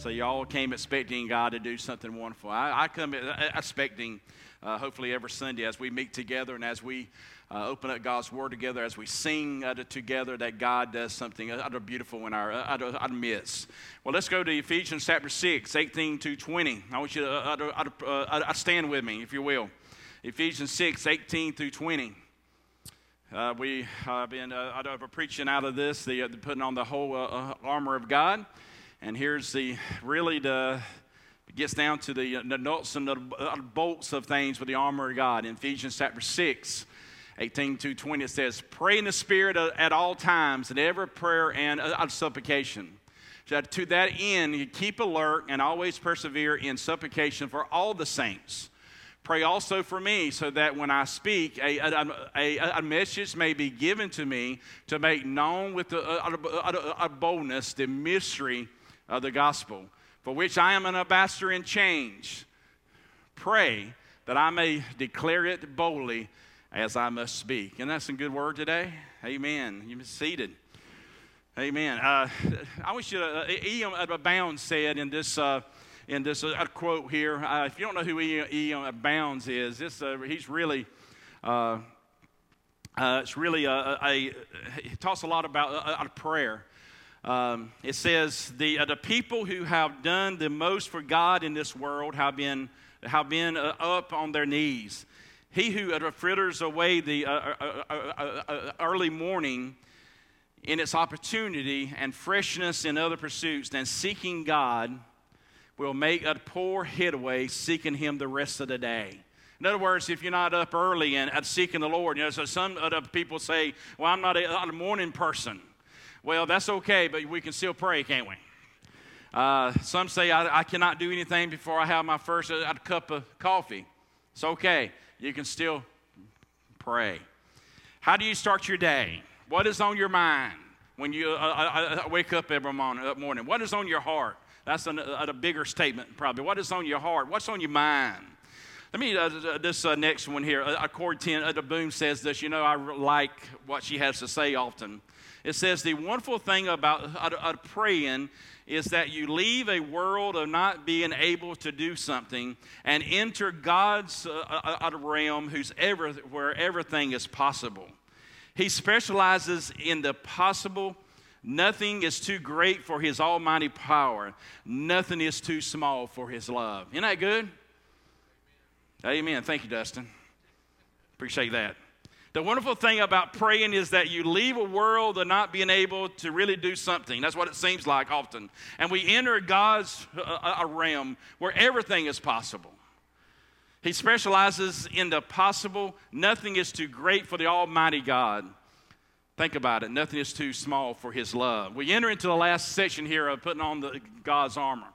So y'all came expecting God to do something wonderful. I, I come expecting, uh, hopefully, every Sunday as we meet together and as we uh, open up God's Word together, as we sing uh, together, that God does something utter beautiful in our, utter, utter midst. Well, let's go to Ephesians chapter 6, 18 to 20. I want you to utter, utter, uh, stand with me, if you will. Ephesians 6, 18 through 20. Uh, we have been uh, preaching out of this, the, uh, putting on the whole uh, armor of God. And here's the really the gets down to the, the nuts and the uh, bolts of things with the armor of God. In Ephesians chapter 6, 18 to 20, it says, Pray in the Spirit uh, at all times, in every prayer and uh, supplication. So to that end, you keep alert and always persevere in supplication for all the saints. Pray also for me, so that when I speak, a, a, a, a message may be given to me to make known with a, a uh, boldness the mystery of the gospel, for which I am an ambassador in change. Pray that I may declare it boldly as I must speak. And that's a good word today. Amen. You've been seated. Amen. Uh, I wish you, uh, E.M. Bounds said in this, uh, in this uh, quote here, uh, if you don't know who E.M. Bounds is, this, uh, he's really, uh, it's really a, a, a, he talks a lot about a, prayer. Um, it says, the, the people who have done the most for God in this world have been, have been up on their knees. He who fritters away the uh uh uh, uh, uh, early morning in its opportunity and freshness in other pursuits than seeking God will make a poor headway seeking Him the rest of the day. In other words, if you're not up early and seeking the Lord, you know, so some people say, Well, I'm not a, not a morning person. Well, that's okay, but we can still pray, can't we? Uh, some say, I, I, cannot do anything before I have my first uh, cup of coffee. It's okay you can still pray. How do you start your day? What is on your mind when you uh, uh, uh wake up every morning? What is on your heart? That's a, a, bigger statement, probably. What is on your heart? What's on your mind? Let me, uh, this uh, next one here, uh, Accord 10, uh, the Boom says this. You know, I like what she has to say often. It says, The wonderful thing about uh, praying is that you leave a world of not being able to do something and enter God's uh, uh, uh, realm who's ever, where everything is possible. He specializes in the possible. Nothing is too great for his almighty power. Nothing is too small for his love. Isn't that good? Amen. Thank you, Dustin. Appreciate that. The wonderful thing about praying is that you leave a world of not being able to really do something. That's what it seems like often. And we enter God's uh, uh realm where everything is possible. He specializes in the possible. Nothing is too great for the Almighty God. Think about it. Nothing is too small for His love. We enter into the last section here of putting on the, God's armor.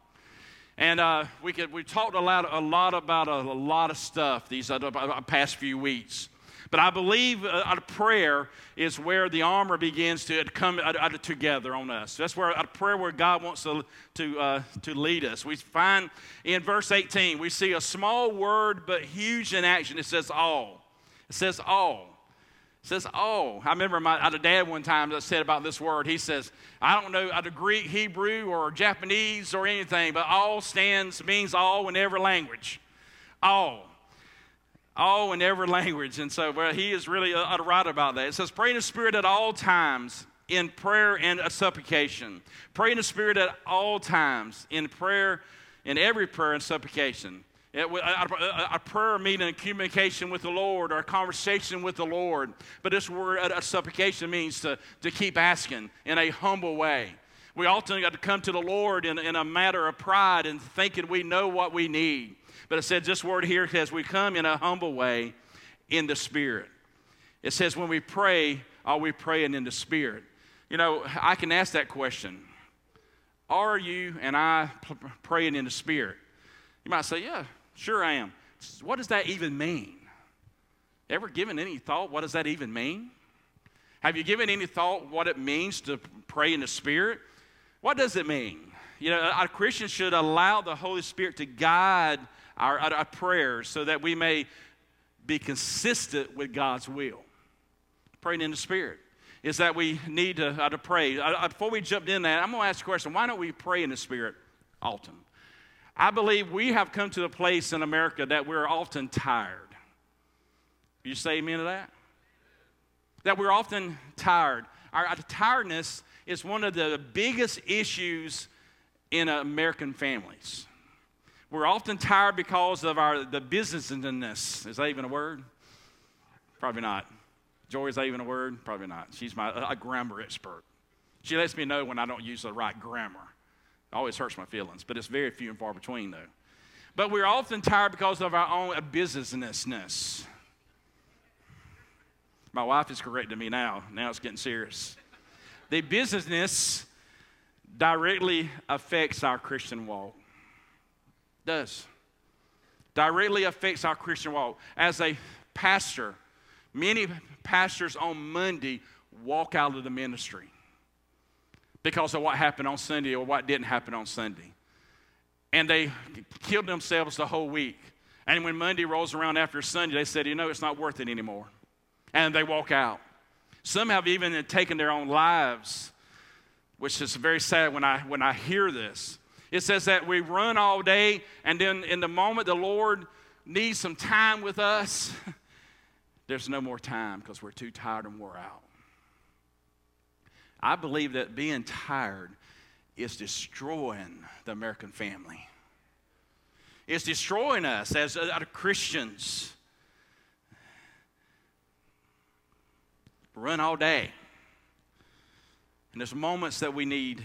And uh, we, could, we talked a lot, a lot about a, a lot of stuff these uh, past few weeks. But I believe a prayer is where the armor begins to come together on us. That's where a prayer where God wants to, to, uh, to lead us. We find in verse 18, we see a small word but huge in action. It says all. It says all. It says all. I remember my dad one time that said about this word. He says, I don't know the Greek, Hebrew, or Japanese or anything, but all stands means all in every language. All all in every language. And so well, he is really uh, right about that. It says, pray in the Spirit at all times in prayer and supplication. Pray in the Spirit at all times in prayer, in every prayer and supplication. a, a, a, prayer meeting, a communication with the Lord, or a conversation with the Lord. But this word, a, a supplication, means to, to keep asking in a humble way. We often got to come to the Lord in, in a matter of pride and thinking we know what we need. But it says this word here says we come in a humble way in the Spirit. It says when we pray, are we praying in the Spirit? You know, I can ask that question. Are you and I praying in the Spirit? You might say, yeah, sure I am. What does that even mean? Ever given any thought? What does that even mean? Have you given any thought what it means to pray in the Spirit? What does it mean? You know, a Christian should allow the Holy Spirit to guide our, our prayers so that we may be consistent with God's will. Praying in the Spirit is that we need to, uh, to pray. Uh, uh before we jump in that, I'm going to ask a question. Why don't we pray in the Spirit Often. I believe we have come to a place in America that we're often tired. You say amen to that? That we're often tired. Our, our tiredness is one of the biggest issues in American families. We're often tired because of our the businessness. Is that even a word? Probably not. Joy, is that even a word? Probably not. She's my a grammar expert. She lets me know when I don't use the right grammar. It always hurts my feelings, but it's very few and far between, though. But we're often tired because of our own businessness. My wife is correcting me now. Now it's getting serious. The businessness directly affects our Christian walk. Does. Directly affects our Christian walk. As a pastor, many pastors on Monday walk out of the ministry because of what happened on Sunday or what didn't happen on Sunday. And they killed themselves the whole week. And when Monday rolls around after Sunday, they said, you know, it's not worth it anymore. And they walk out. Some have even taken their own lives, which is very sad when I, when I hear this. It says that we run all day, and then in the moment the Lord needs some time with us, there's no more time because we're too tired and wore out. I believe that being tired is destroying the American family. It's destroying us as uh, Christians. run all day. And there's moments that we need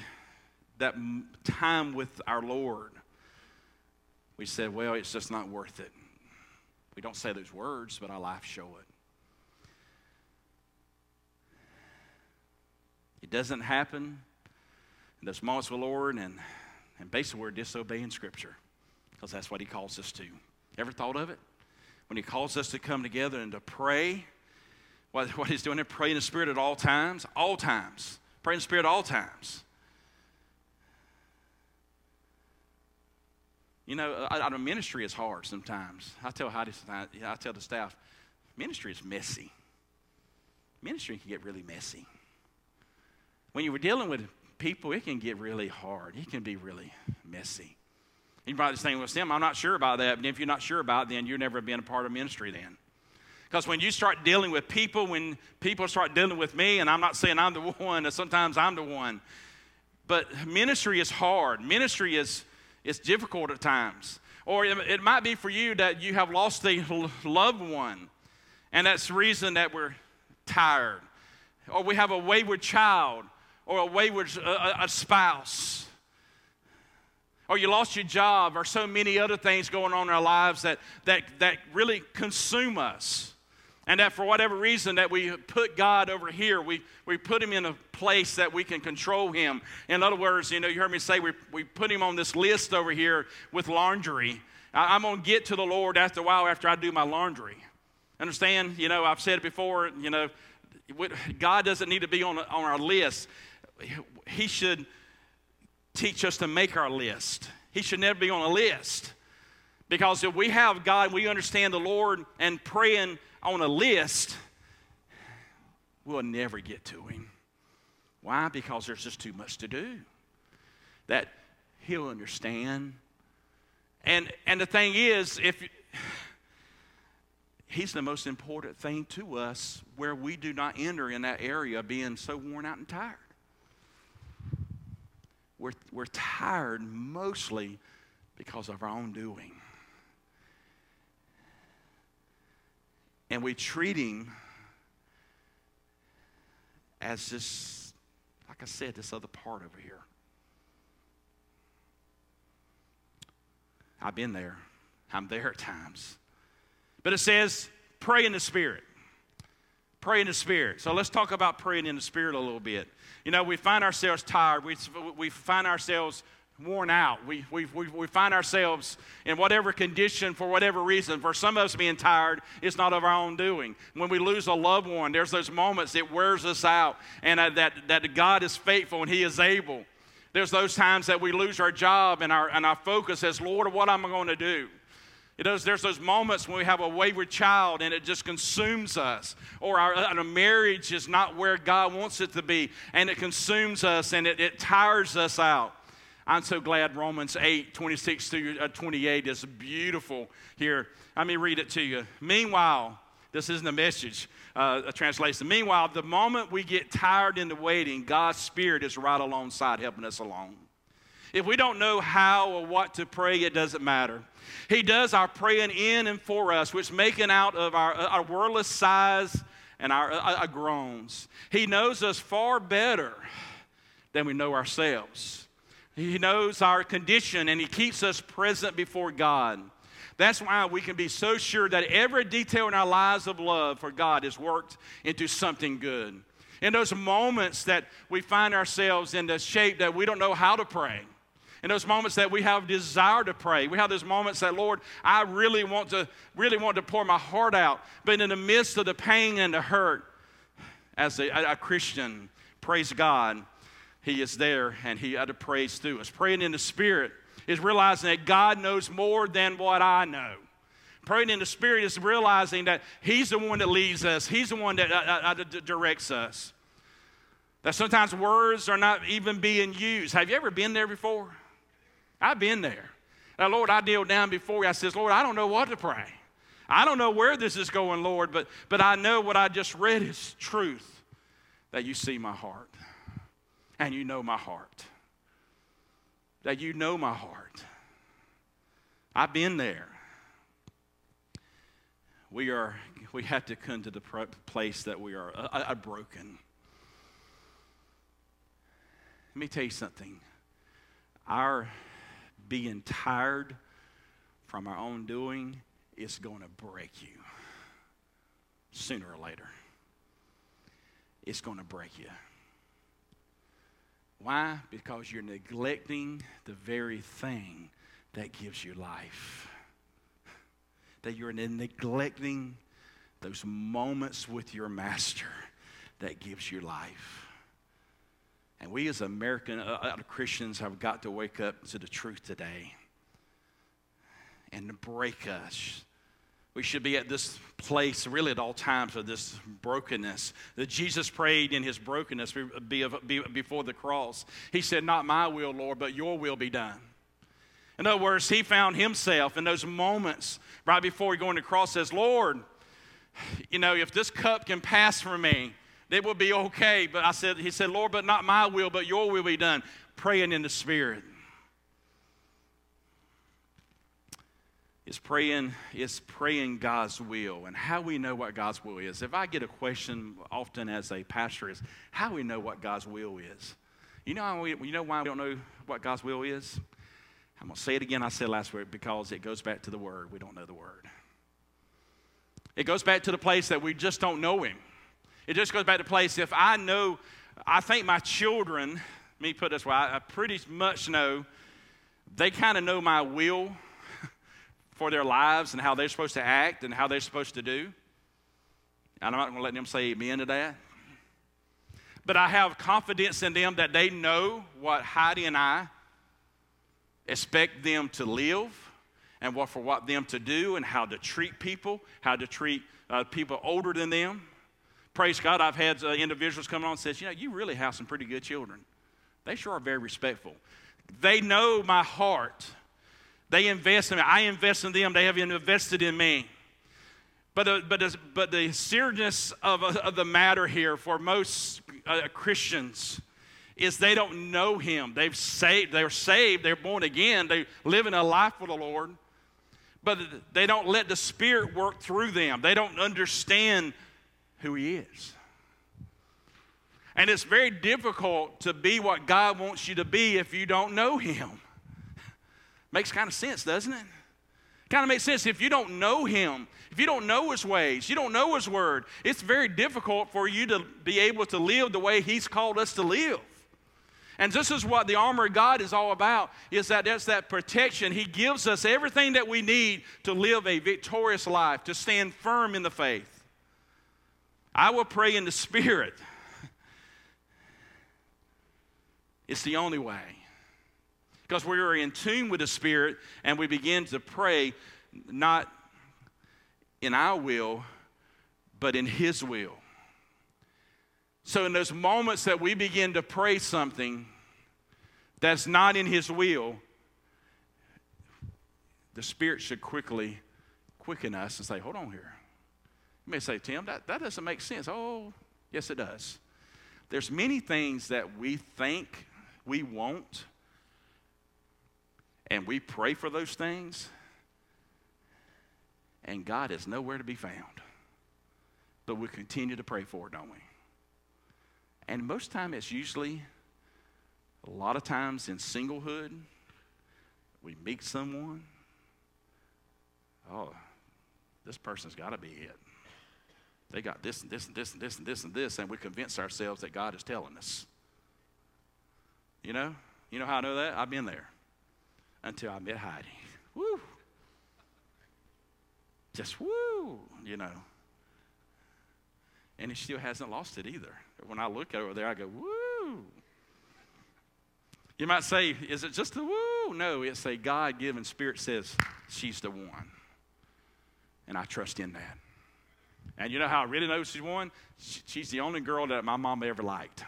that time with our Lord. We said, well, it's just not worth it. We don't say those words, but our life show it. It doesn't happen in those moments with the Lord, and, and basically we're disobeying Scripture because that's what He calls us to. Ever thought of it? When He calls us to come together and to pray, what, what he's doing there, pray in the Spirit at all times, all times. Pray in the Spirit at all times. You know, I, I, ministry is hard sometimes. I tell Heidi, I tell the staff, ministry is messy. Ministry can get really messy. When you were dealing with people, it can get really hard. It can be really messy. You be saying, well, Sam, I'm not sure about that. If you're not sure about it, then you've never been a part of ministry then. Because when you start dealing with people, when people start dealing with me, and I'm not saying I'm the one, sometimes I'm the one, but ministry is hard. Ministry is, is difficult at times. Or it might be for you that you have lost a loved one, and that's the reason that we're tired. Or we have a wayward child, or a wayward a spouse or you lost your job, or so many other things going on in our lives that, that, that really consume us and that for whatever reason that we put god over here we, we put him in a place that we can control him. In other words you know you heard me say we, we put him on this list over here with laundry. I, i'm going to get to the lord after a while after i do my laundry. Understand? You know i've said it before you know god doesn't need to be on, on our list. He should teach us to make our list. He should never be on a list because if we have god we understand the lord and praying on a list, we'll never get to him. Why? Because there's just too much to do. That he'll understand. And and the thing is, if he's the most important thing to us where we do not enter in that area being so worn out and tired. We're, we're tired mostly because of our own doing. And we treat him as this, like I said, this other part over here. I've been there. I'm there at times. But it says, pray in the Spirit. Pray in the Spirit. So let's talk about praying in the Spirit a little bit. You know, we find ourselves tired. We, we find ourselves worn out. We, we, we, we, find ourselves in whatever condition for whatever reason. For some of us being tired, it's not of our own doing. When we lose a loved one, there's those moments it wears us out, and uh, that, that God is faithful and He is able. There's those times that we lose our job and our, and our focus as, Lord, what am I going to do? It does, there's those moments when we have a wayward child and it just consumes us, or our, our marriage is not where God wants it to be, and it consumes us and it, it tires us out. I'm so glad Romans 8, 26 through uh, 28 is beautiful here. Let me read it to you. Meanwhile, this isn't a message, uh, a translation. Meanwhile, the moment we get tired in the waiting, God's Spirit is right alongside helping us along. If we don't know how or what to pray, it doesn't matter. He does our praying in and for us, which making out of our, uh, our wordless sighs and our, our uh, groans. He knows us far better than we know ourselves. He knows our condition and He keeps us present before God. That's why we can be so sure that every detail in our lives of love for God is worked into something good. In those moments that we find ourselves in the shape that we don't know how to pray, in those moments that we have desire to pray, we have those moments that, Lord, I really want to, really want to pour my heart out, but in the midst of the pain and the hurt, as a, a Christian, praise God, He is there and He to praise through us. Praying in the Spirit is realizing that God knows more than what I know. Praying in the Spirit is realizing that He's the one that leads us, He's the one that uh, uh, uh directs us. That sometimes words are not even being used. Have you ever been there before? I've been there. Now, Lord, I kneel down before you. I says, Lord, I don't know what to pray. I don't know where this is going, Lord, but, but I know what I just read is truth that you see my heart and you know my heart. That you know my heart. I've been there. We are we have to come to the place that we are uh, uh, broken. Let me tell you something. Our being tired from our own doing is going to break you sooner or later. It's going to break you. Why? Because you're neglecting the very thing that gives you life. That you're neglecting those moments with your master that gives you life. And we as American uh, uh, Christians have got to wake up to the truth today and to break us. We should be at this place, really, at all times of this brokenness. That Jesus prayed in his brokenness before the cross. He said, Not my will, Lord, but your will be done. In other words, he found himself in those moments right before going to the cross, says, Lord, you know, if this cup can pass from me, it will be okay. But I said, He said, Lord, but not my will, but your will be done. Praying in the Spirit. Is praying, is praying God's will and how we know what God's will is. If I get a question often as a pastor is how we know what God's will is. You know, we, you know why we don't know what God's will is? I'm going to say it again. I said last week because it goes back to the Word. We don't know the Word. It goes back to the place that we just don't know Him. It just goes back to place if I know, I think my children, me put this way, I pretty much know they kind of know my will for their lives and how they're supposed to act and how they're supposed to do. And I'm not going to let them say amen to that. But I have confidence in them that they know what Heidi and I expect them to live and what for what them to do and how to treat people, how to treat uh, people older than them praise God, I've had uh, individuals come on and says, you know, you really have some pretty good children. They sure are very respectful. They know my heart. They invest in me. I invest in them. They have invested in me. But, uh, but, uh, but the seriousness of, of the matter here for most uh, Christians is they don't know Him. They've saved, they're saved, they're born again, they live in a life with the Lord, but they don't let the Spirit work through them. They don't understand who He is. And it's very difficult to be what God wants you to be if you don't know Him. Makes kind of sense, doesn't it? Kind of makes sense if you don't know Him, if you don't know His ways, you don't know His Word, it's very difficult for you to be able to live the way He's called us to live. And this is what the armor of God is all about, is that that's that protection. He gives us everything that we need to live a victorious life, to stand firm in the faith. I will pray in the Spirit. It's the only way. Because we are in tune with the Spirit and we begin to pray not in our will, but in His will. So, in those moments that we begin to pray something, that's not in His will, the Spirit should quickly quicken us and say, Hold on here. You may say, Tim, that, that doesn't make sense. Oh, yes, it does. There's many things that we think we want, and we pray for those things, and God is nowhere to be found. But we continue to pray for it, don't we? And most time it's usually a lot of times in singlehood, we meet someone. Oh, this person's got to be it. They got this and this and this and this and this and this, and we convince ourselves that God is telling us. You know? You know how I know that? I've been there until I met Heidi. Woo! Just woo, you know. And he still hasn't lost it either. When I look over there, I go, woo. You might say, is it just a woo? No, it's a God given spirit says, she's the one. And I trust in that. And you know how I really know she's one? She's the only girl that my mom ever liked.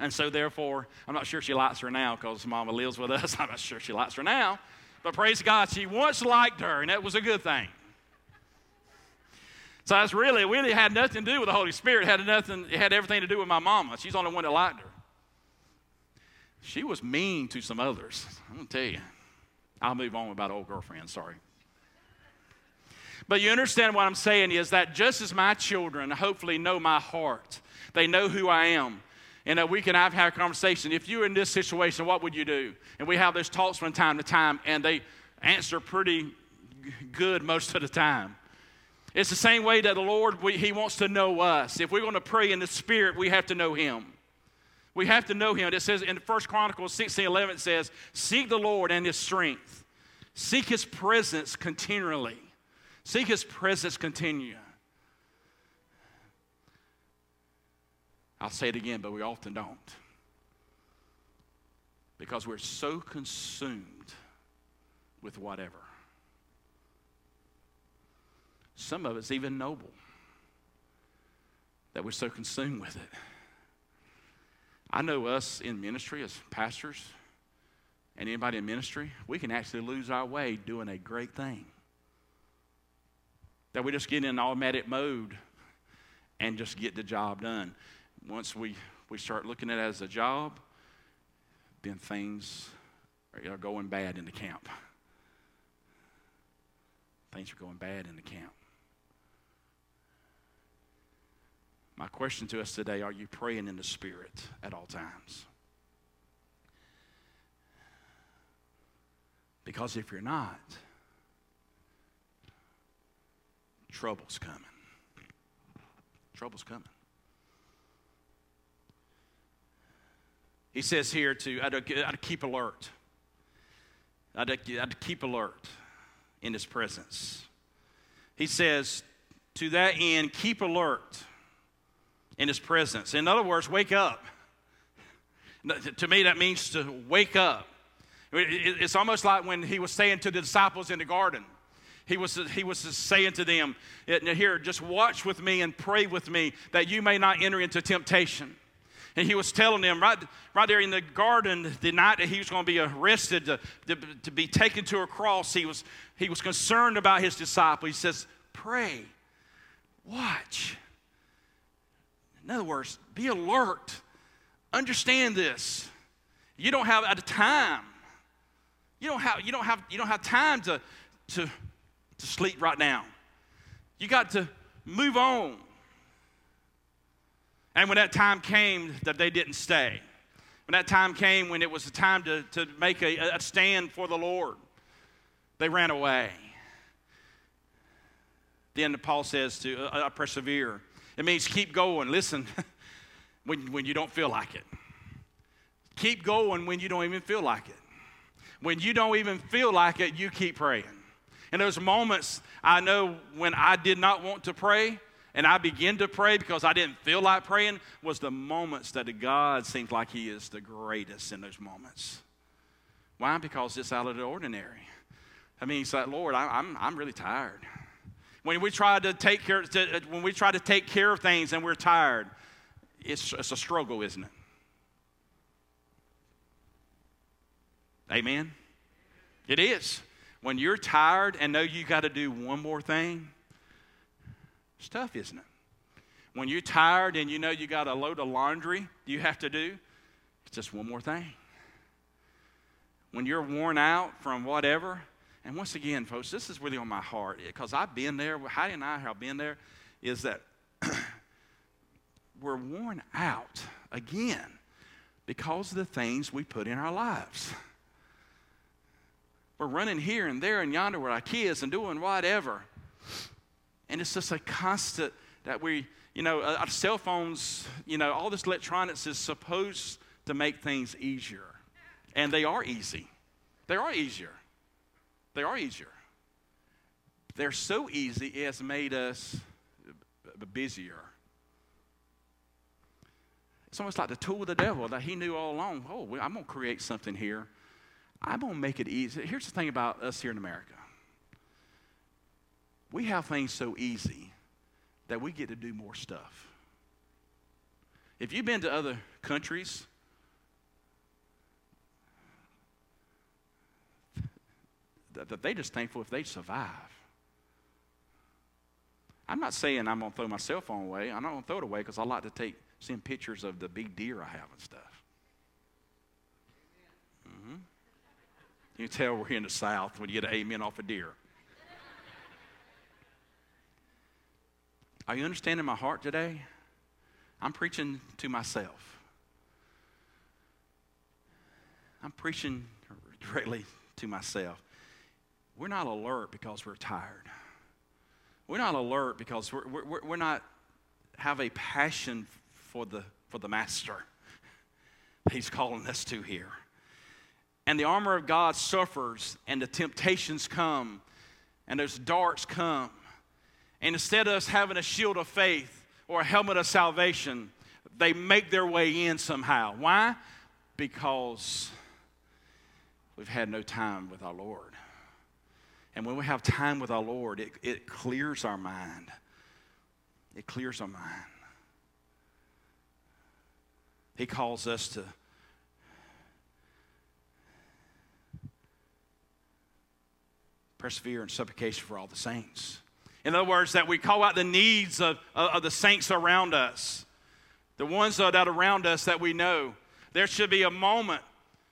And so, therefore, I'm not sure she likes her now because mama lives with us. I'm not sure she likes her now. But praise God, she once liked her, and that was a good thing. So that's really, really had nothing to do with the Holy Spirit. It had nothing, it had everything to do with my mama. She's the only one that liked her. She was mean to some others. I'm gonna tell you. I'll move on about old girlfriend, sorry. But you understand what I'm saying is that just as my children hopefully know my heart, they know who I am, and that we can have, have a conversation. If you're in this situation, what would you do? And we have those talks from time to time, and they answer pretty good most of the time. It's the same way that the Lord, we, He wants to know us. If we're going to pray in the Spirit, we have to know Him. We have to know Him. It says in First Chronicles 16 11, it says, Seek the Lord and His strength, seek His presence continually. Seek His presence continue. I'll say it again, but we often don't. Because we're so consumed with whatever. Some of it's even noble that we're so consumed with it. I know us in ministry as pastors and anybody in ministry, we can actually lose our way doing a great thing. That we just get in automatic mode and just get the job done. Once we, we start looking at it as a job, then things are going bad in the camp. Things are going bad in the camp. My question to us today are you praying in the Spirit at all times? Because if you're not, trouble's coming. Trouble's coming. He says here to, "I'd keep alert. i to, to keep alert in his presence. He says, to that end, keep alert in his presence. In other words, wake up. To me, that means to wake up. It's almost like when he was saying to the disciples in the garden, he was, he was saying to them, Here, just watch with me and pray with me that you may not enter into temptation. And he was telling them right, right there in the garden, the night that he was going to be arrested, to, to, to be taken to a cross, he was, he was concerned about his disciples. He says, Pray, watch. In other words, be alert. Understand this. You don't have a time. You don't have, you don't have, you don't have time to, to, to sleep right now. You got to move on. And when that time came that they didn't stay, when that time came when it was the time to, to make a, a stand for the Lord, they ran away. Then Paul says to uh, uh persevere. It means keep going. Listen, when, when you don't feel like it. Keep going when you don't even feel like it. When you don't even feel like it, you keep praying. And there's moments I know when I did not want to pray and I began to pray because I didn't feel like praying was the moments that God seems like He is the greatest in those moments. Why? Because it's out of the ordinary. I mean, it's like, Lord, I, I'm, I'm really tired. When we try to take care, to, when we try to take care of things and we're tired, it's, it's a struggle, isn't it? Amen? It is. When you're tired and know you got to do one more thing, it's tough, isn't it? When you're tired and you know you got a load of laundry you have to do, it's just one more thing. When you're worn out from whatever, and once again, folks, this is really on my heart because I've been there. Heidi and I have been there. Is that we're worn out again because of the things we put in our lives. We're running here and there and yonder with our kids and doing whatever. And it's just a constant that we, you know, uh, our cell phones, you know, all this electronics is supposed to make things easier. And they are easy. They are easier. They are easier. They're so easy, it has made us busier. It's almost like the tool of the devil that he knew all along. Oh, I'm going to create something here. I'm going to make it easy. Here's the thing about us here in America we have things so easy that we get to do more stuff. If you've been to other countries, that they just thankful if they survive. I'm not saying I'm going to throw my cell phone away. I'm not going to throw it away because I like to take send pictures of the big deer I have and stuff. Mm-hmm. You can tell we're here in the South when you get an amen off a deer. Are you understanding my heart today? I'm preaching to myself. I'm preaching directly to myself. We're not alert because we're tired. We're not alert because we're, we're, we're not have a passion for the, for the master he's calling us to here. And the armor of God suffers, and the temptations come, and those darts come. And instead of us having a shield of faith or a helmet of salvation, they make their way in somehow. Why? Because we've had no time with our Lord. And when we have time with our Lord, it, it clears our mind. It clears our mind. He calls us to persevere in supplication for all the saints. In other words, that we call out the needs of, of, the saints around us, the ones that are around us that we know. There should be a moment,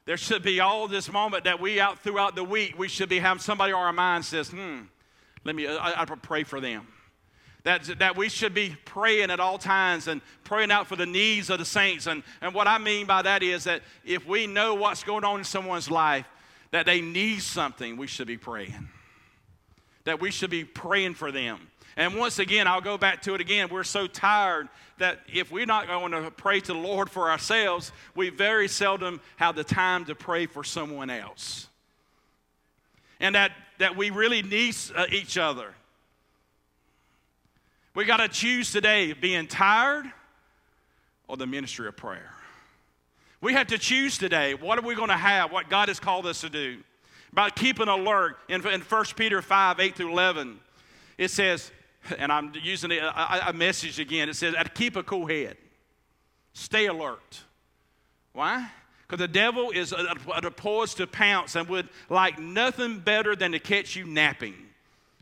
there should be all this moment that we out throughout the week, we should be having somebody on our mind says, hmm, let me, I, I pray for them. That, that we should be praying at all times and praying out for the needs of the saints. And, and what I mean by that is that if we know what's going on in someone's life, that they need something, we should be praying. That we should be praying for them. And once again, I'll go back to it again. We're so tired that if we're not going to pray to the Lord for ourselves, we very seldom have the time to pray for someone else. And that, that we really need uh, each other. We got to choose today being tired or the ministry of prayer. We have to choose today what are we going to have, what God has called us to do. About keeping alert. In, in 1 Peter 5 8 through 11, it says, and I'm using a, a message again, it says, keep a cool head, stay alert. Why? Because the devil is at a poised to pounce and would like nothing better than to catch you napping.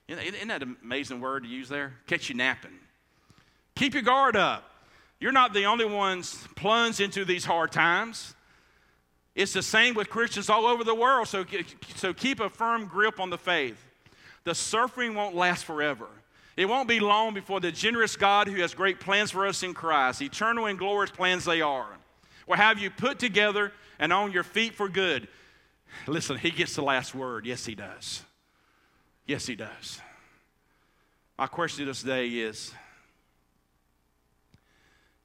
Isn't that an amazing word to use there? Catch you napping. Keep your guard up. You're not the only ones plunged into these hard times. It's the same with Christians all over the world, so, so keep a firm grip on the faith. The suffering won't last forever. It won't be long before the generous God who has great plans for us in Christ, eternal and glorious plans they are, will have you put together and on your feet for good. Listen, he gets the last word. Yes, he does. Yes, He does. My question this day is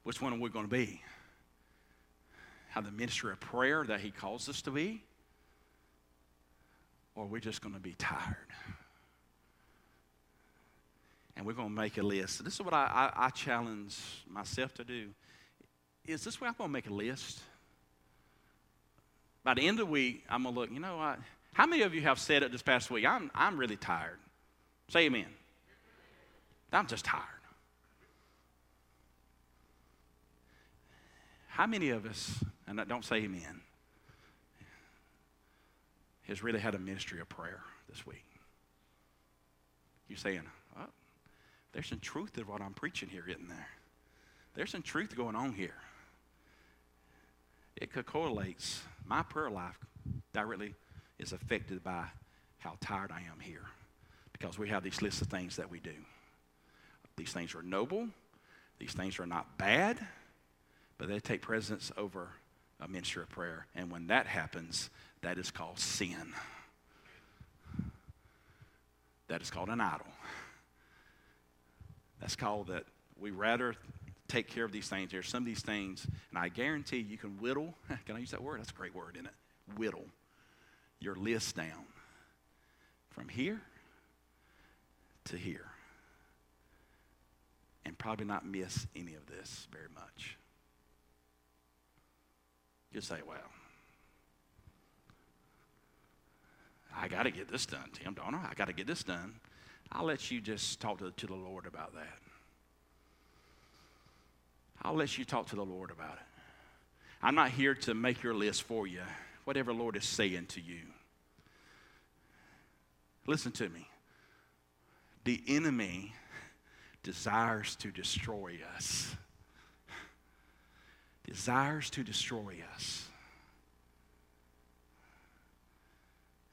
which one are we going to be? Have the ministry of prayer that He calls us to be? Or we're just going to be tired? And we're going to make a list. This is what I, I, I challenge myself to do. Is this way I'm going to make a list? By the end of the week, I'm going to look, you know what? How many of you have said it this past week? I'm, I'm really tired. Say amen. I'm just tired. How many of us, and I don't say amen, has really had a ministry of prayer this week. You're saying, oh, there's some truth to what I'm preaching here, isn't there? There's some truth going on here. It correlates. My prayer life directly is affected by how tired I am here because we have these lists of things that we do. These things are noble, these things are not bad, but they take precedence over a ministry of prayer. And when that happens, that is called sin. That is called an idol. That's called that we rather take care of these things. There's some of these things, and I guarantee you can whittle. Can I use that word? That's a great word, isn't it? Whittle your list down from here to here. And probably not miss any of this very much. Just say, well, I got to get this done, Tim, don't I? I got to get this done. I'll let you just talk to, to the Lord about that. I'll let you talk to the Lord about it. I'm not here to make your list for you, whatever Lord is saying to you. Listen to me. The enemy desires to destroy us. Desires to destroy us.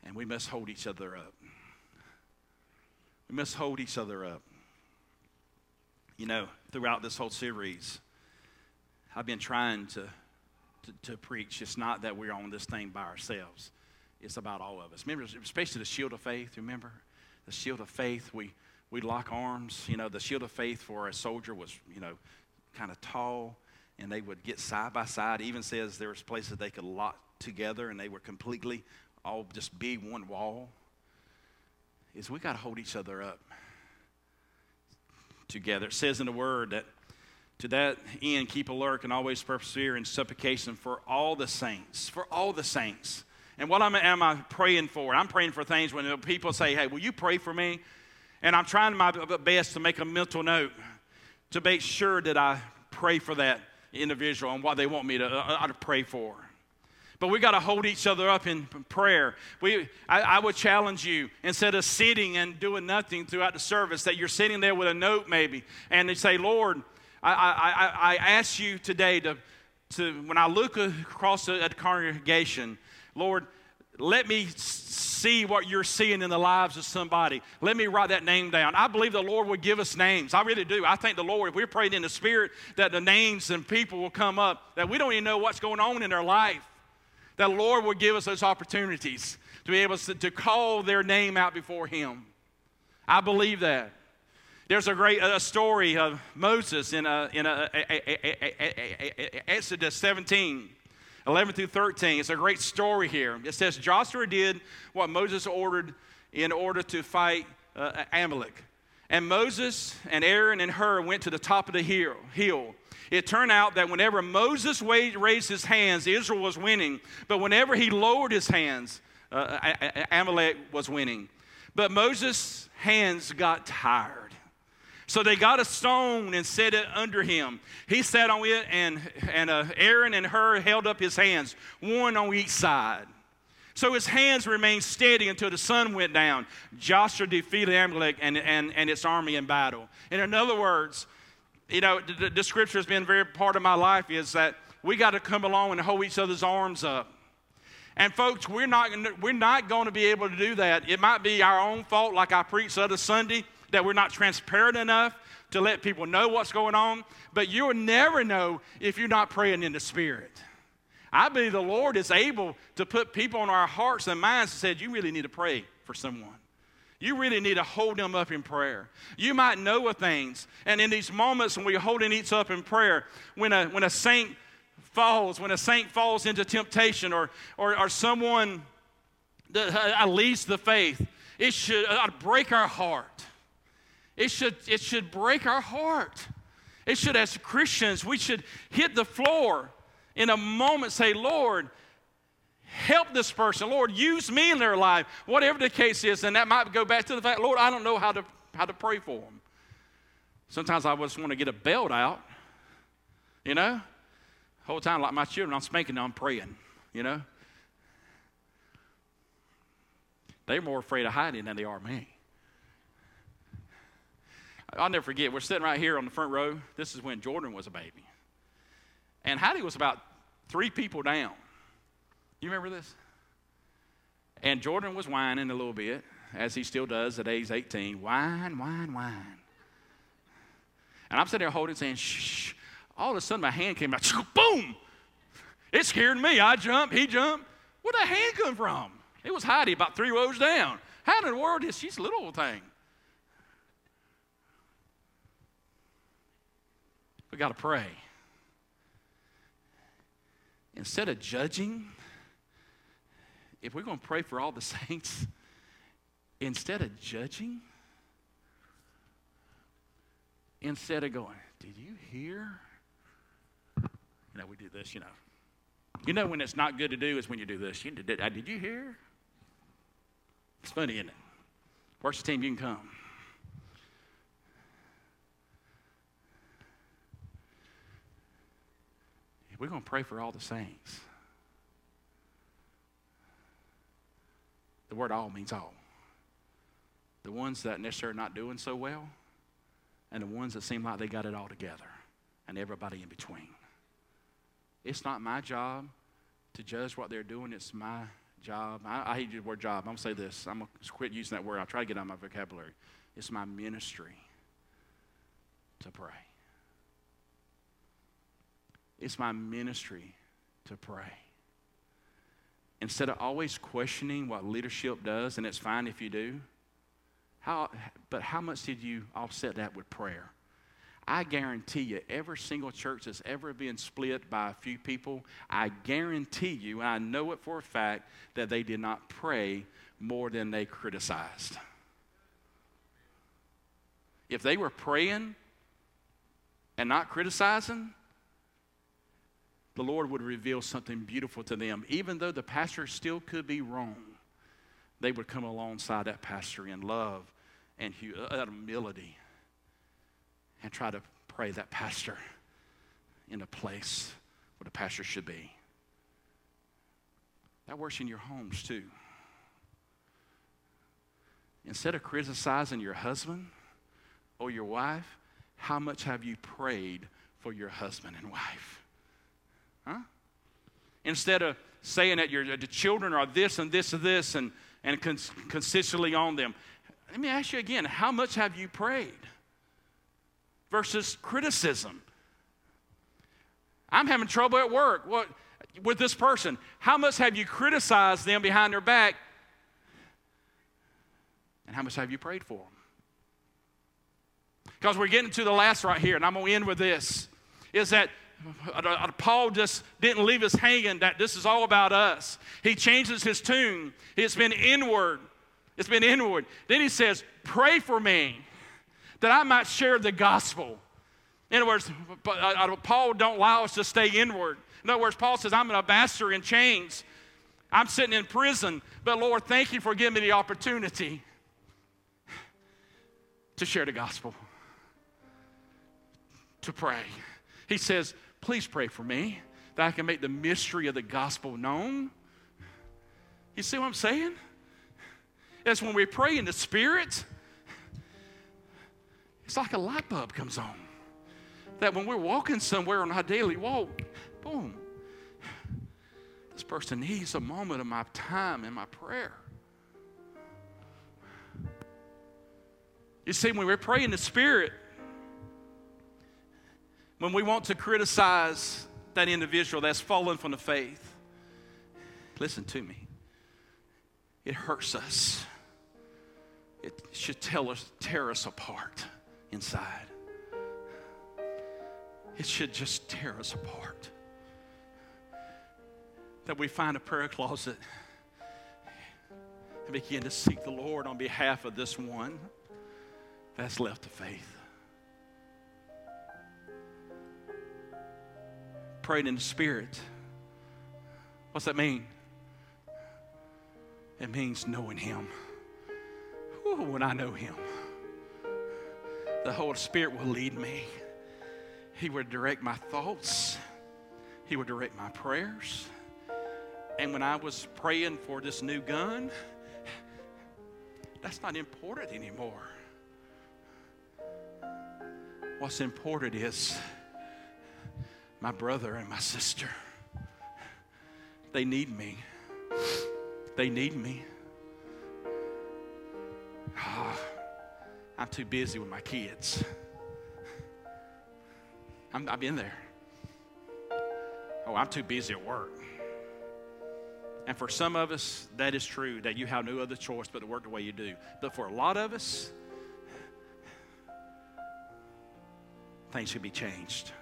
And we must hold each other up. We must hold each other up. You know, throughout this whole series, I've been trying to, to, to, preach. It's not that we're on this thing by ourselves, it's about all of us. Remember, especially the shield of faith, remember? The shield of faith, we, we lock arms. You know, the shield of faith for a soldier was, you know, kind of tall, and they would get side by side. It even says there was places they could lock together, and they were completely all just be one wall. Is we got to hold each other up together. It says in the Word that to that end, keep alert and always persevere in supplication for all the saints, for all the saints. And what am, am I praying for? I'm praying for things when people say, hey, will you pray for me? And I'm trying my best to make a mental note to make sure that I pray for that individual and what they want me to, uh, uh to pray for. But we got to hold each other up in prayer. We, I, I, would challenge you instead of sitting and doing nothing throughout the service, that you're sitting there with a note maybe, and you say, Lord, I, I, I ask you today to, to, when I look across at the congregation, Lord, let me see what you're seeing in the lives of somebody. Let me write that name down. I believe the Lord would give us names. I really do. I think the Lord, if we're praying in the Spirit, that the names and people will come up that we don't even know what's going on in their life. That the Lord will give us those opportunities to be able to, to call their name out before Him. I believe that. There's a great a story of Moses in, a, in a, a, Exodus 17, 11 through 13. It's a great story here. It says Joshua did what Moses ordered in order to fight uh, Amalek. And Moses and Aaron and Hur went to the top of the hill. It turned out that whenever Moses raised his hands, Israel was winning. But whenever he lowered his hands, uh, Amalek was winning. But Moses' hands got tired. So they got a stone and set it under him. He sat on it, and, and uh, Aaron and Hur held up his hands, one on each side. So his hands remained steady until the sun went down. Joshua defeated Amalek and, and, and its army in battle. And in other words, you know, the, the scripture has been very part of my life is that we got to come along and hold each other's arms up. And folks, we're not, we're not going to be able to do that. It might be our own fault, like I preached the other Sunday that we're not transparent enough to let people know what's going on, but you'll never know if you're not praying in the Spirit. I believe the Lord is able to put people on our hearts and minds and said, You really need to pray for someone. You really need to hold them up in prayer. You might know of things, and in these moments when we're holding each up in prayer, when a, when a saint falls, when a saint falls into temptation, or, or, or someone that uh, leads the faith, it should uh, break our heart. It should, it should break our heart. It should, as Christians, we should hit the floor in a moment, say, Lord, help this person. Lord, use me in their life, whatever the case is. And that might go back to the fact, Lord, I don't know how to, how to pray for them. Sometimes I just want to get a belt out, you know? Whole time, like my children, I'm spanking them, I'm praying, you know? They're more afraid of Heidi than they are me. I'll never forget, we're sitting right here on the front row. This is when Jordan was a baby. And Heidi was about three people down. You remember this? And Jordan was whining a little bit, as he still does at age 18. Whine, whine, whine. And I'm sitting there holding, saying, shh. All of a sudden, my hand came out, boom! It scared me. I jumped, he jumped. Where'd that hand come from? It was Heidi about three rows down. How in the world is she's a little thing? We got to pray. Instead of judging, if we're going to pray for all the saints, instead of judging, instead of going, Did you hear? You know, we do this, you know. You know when it's not good to do is when you do this. You did, did you hear? It's funny, isn't it? Worst team you can come. We're going to pray for all the saints. The word all means all. The ones that necessarily are not doing so well, and the ones that seem like they got it all together, and everybody in between. It's not my job to judge what they're doing, it's my job. I, I hate the word job. I'm going to say this. I'm going to quit using that word. I'll try to get out of my vocabulary. It's my ministry to pray. It's my ministry to pray. Instead of always questioning what leadership does, and it's fine if you do, how, but how much did you offset that with prayer? I guarantee you, every single church that's ever been split by a few people, I guarantee you, and I know it for a fact, that they did not pray more than they criticized. If they were praying and not criticizing, the Lord would reveal something beautiful to them. Even though the pastor still could be wrong, they would come alongside that pastor in love and uh, humility and try to pray that pastor in a place where the pastor should be. That works in your homes too. Instead of criticizing your husband or your wife, how much have you prayed for your husband and wife? Huh? Instead of saying that your the children are this and this and this and, and cons- consistently on them. Let me ask you again how much have you prayed? Versus criticism. I'm having trouble at work what, with this person. How much have you criticized them behind their back? And how much have you prayed for them? Because we're getting to the last right here, and I'm going to end with this is that Uh, Paul just didn't leave us hanging that this is all about us. He changes his tune. It's been inward. It's been inward. Then he says, Pray for me that I might share the gospel. In other words, uh, uh, Paul don't allow us to stay inward. In other words, Paul says, I'm an ambassador in chains. I'm sitting in prison, but Lord, thank you for giving me the opportunity to share the gospel, to pray. He says, Please pray for me that I can make the mystery of the gospel known. You see what I'm saying? It's when we pray in the Spirit, it's like a light bulb comes on. That when we're walking somewhere on our daily walk, boom, this person needs a moment of my time and my prayer. You see, when we pray in the Spirit, when we want to criticize that individual that's fallen from the faith, listen to me. It hurts us. It should tell us, tear us apart inside. It should just tear us apart. That we find a prayer closet and begin to seek the Lord on behalf of this one that's left the faith. Prayed in the Spirit. What's that mean? It means knowing Him. Ooh, when I know Him, the Holy Spirit will lead me. He will direct my thoughts, He will direct my prayers. And when I was praying for this new gun, that's not important anymore. What's important is my brother and my sister. They need me. They need me. Oh, I'm too busy with my kids. I'm, I've been there. Oh, I'm too busy at work. And for some of us, that is true, that you have no other choice but to work the way you do. But for a lot of us, things should be changed.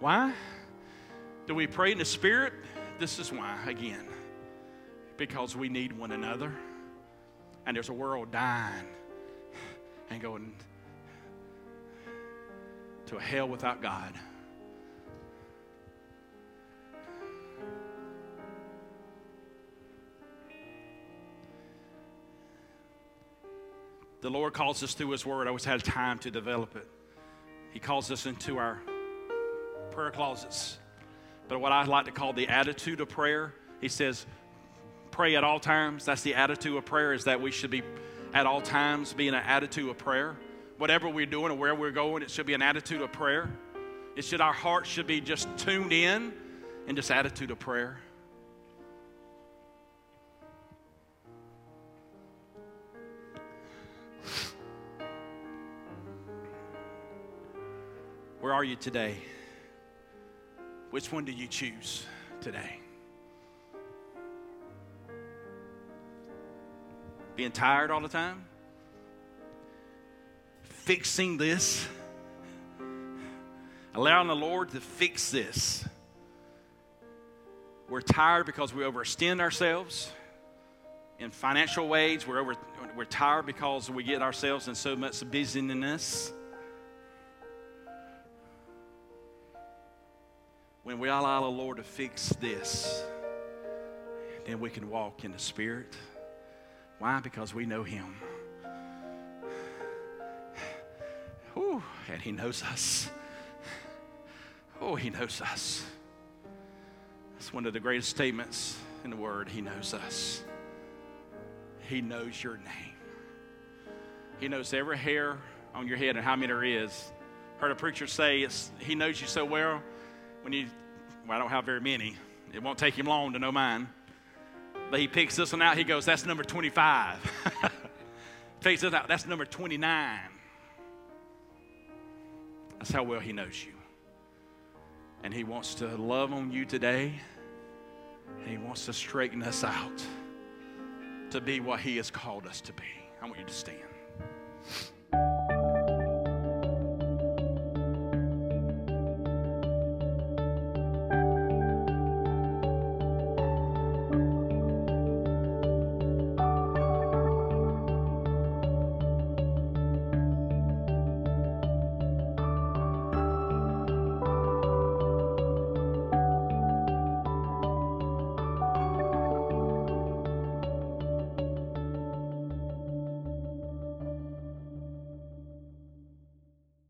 Why? Do we pray in the Spirit? This is why, again. Because we need one another. And there's a world dying and going to a hell without God. The Lord calls us through His Word. I always had time to develop it. He calls us into our prayer closets. But what I like to call the attitude of prayer, He says, pray at all times. That's the attitude of prayer, is that we should be at all times be in an attitude of prayer. Whatever we're doing or where we're going, it should be an attitude of prayer. It should, our hearts should be just tuned in in this attitude of prayer. Where are you today? Which one do you choose today? Being tired all the time? Fixing this? Allowing the Lord to fix this. We're tired because we overextend ourselves in financial ways. We're, over, we're tired because we get ourselves in so much busyness. When we allow the Lord to fix this, then we can walk in the Spirit. Why? Because we know Him. Whew, and He knows us. Oh, He knows us. It's one of the greatest statements in the Word. He knows us. He knows your name. He knows every hair on your head and how many there is. Heard a preacher say He knows you so well when you, well, I don't have very many. It won't take him long to know mine. But he picks this one out. He goes, That's number 25. Takes this out. That's number 29. That's how well he knows you. And he wants to love on you today. And he wants to straighten us out to be what he has called us to be. I want you to stand.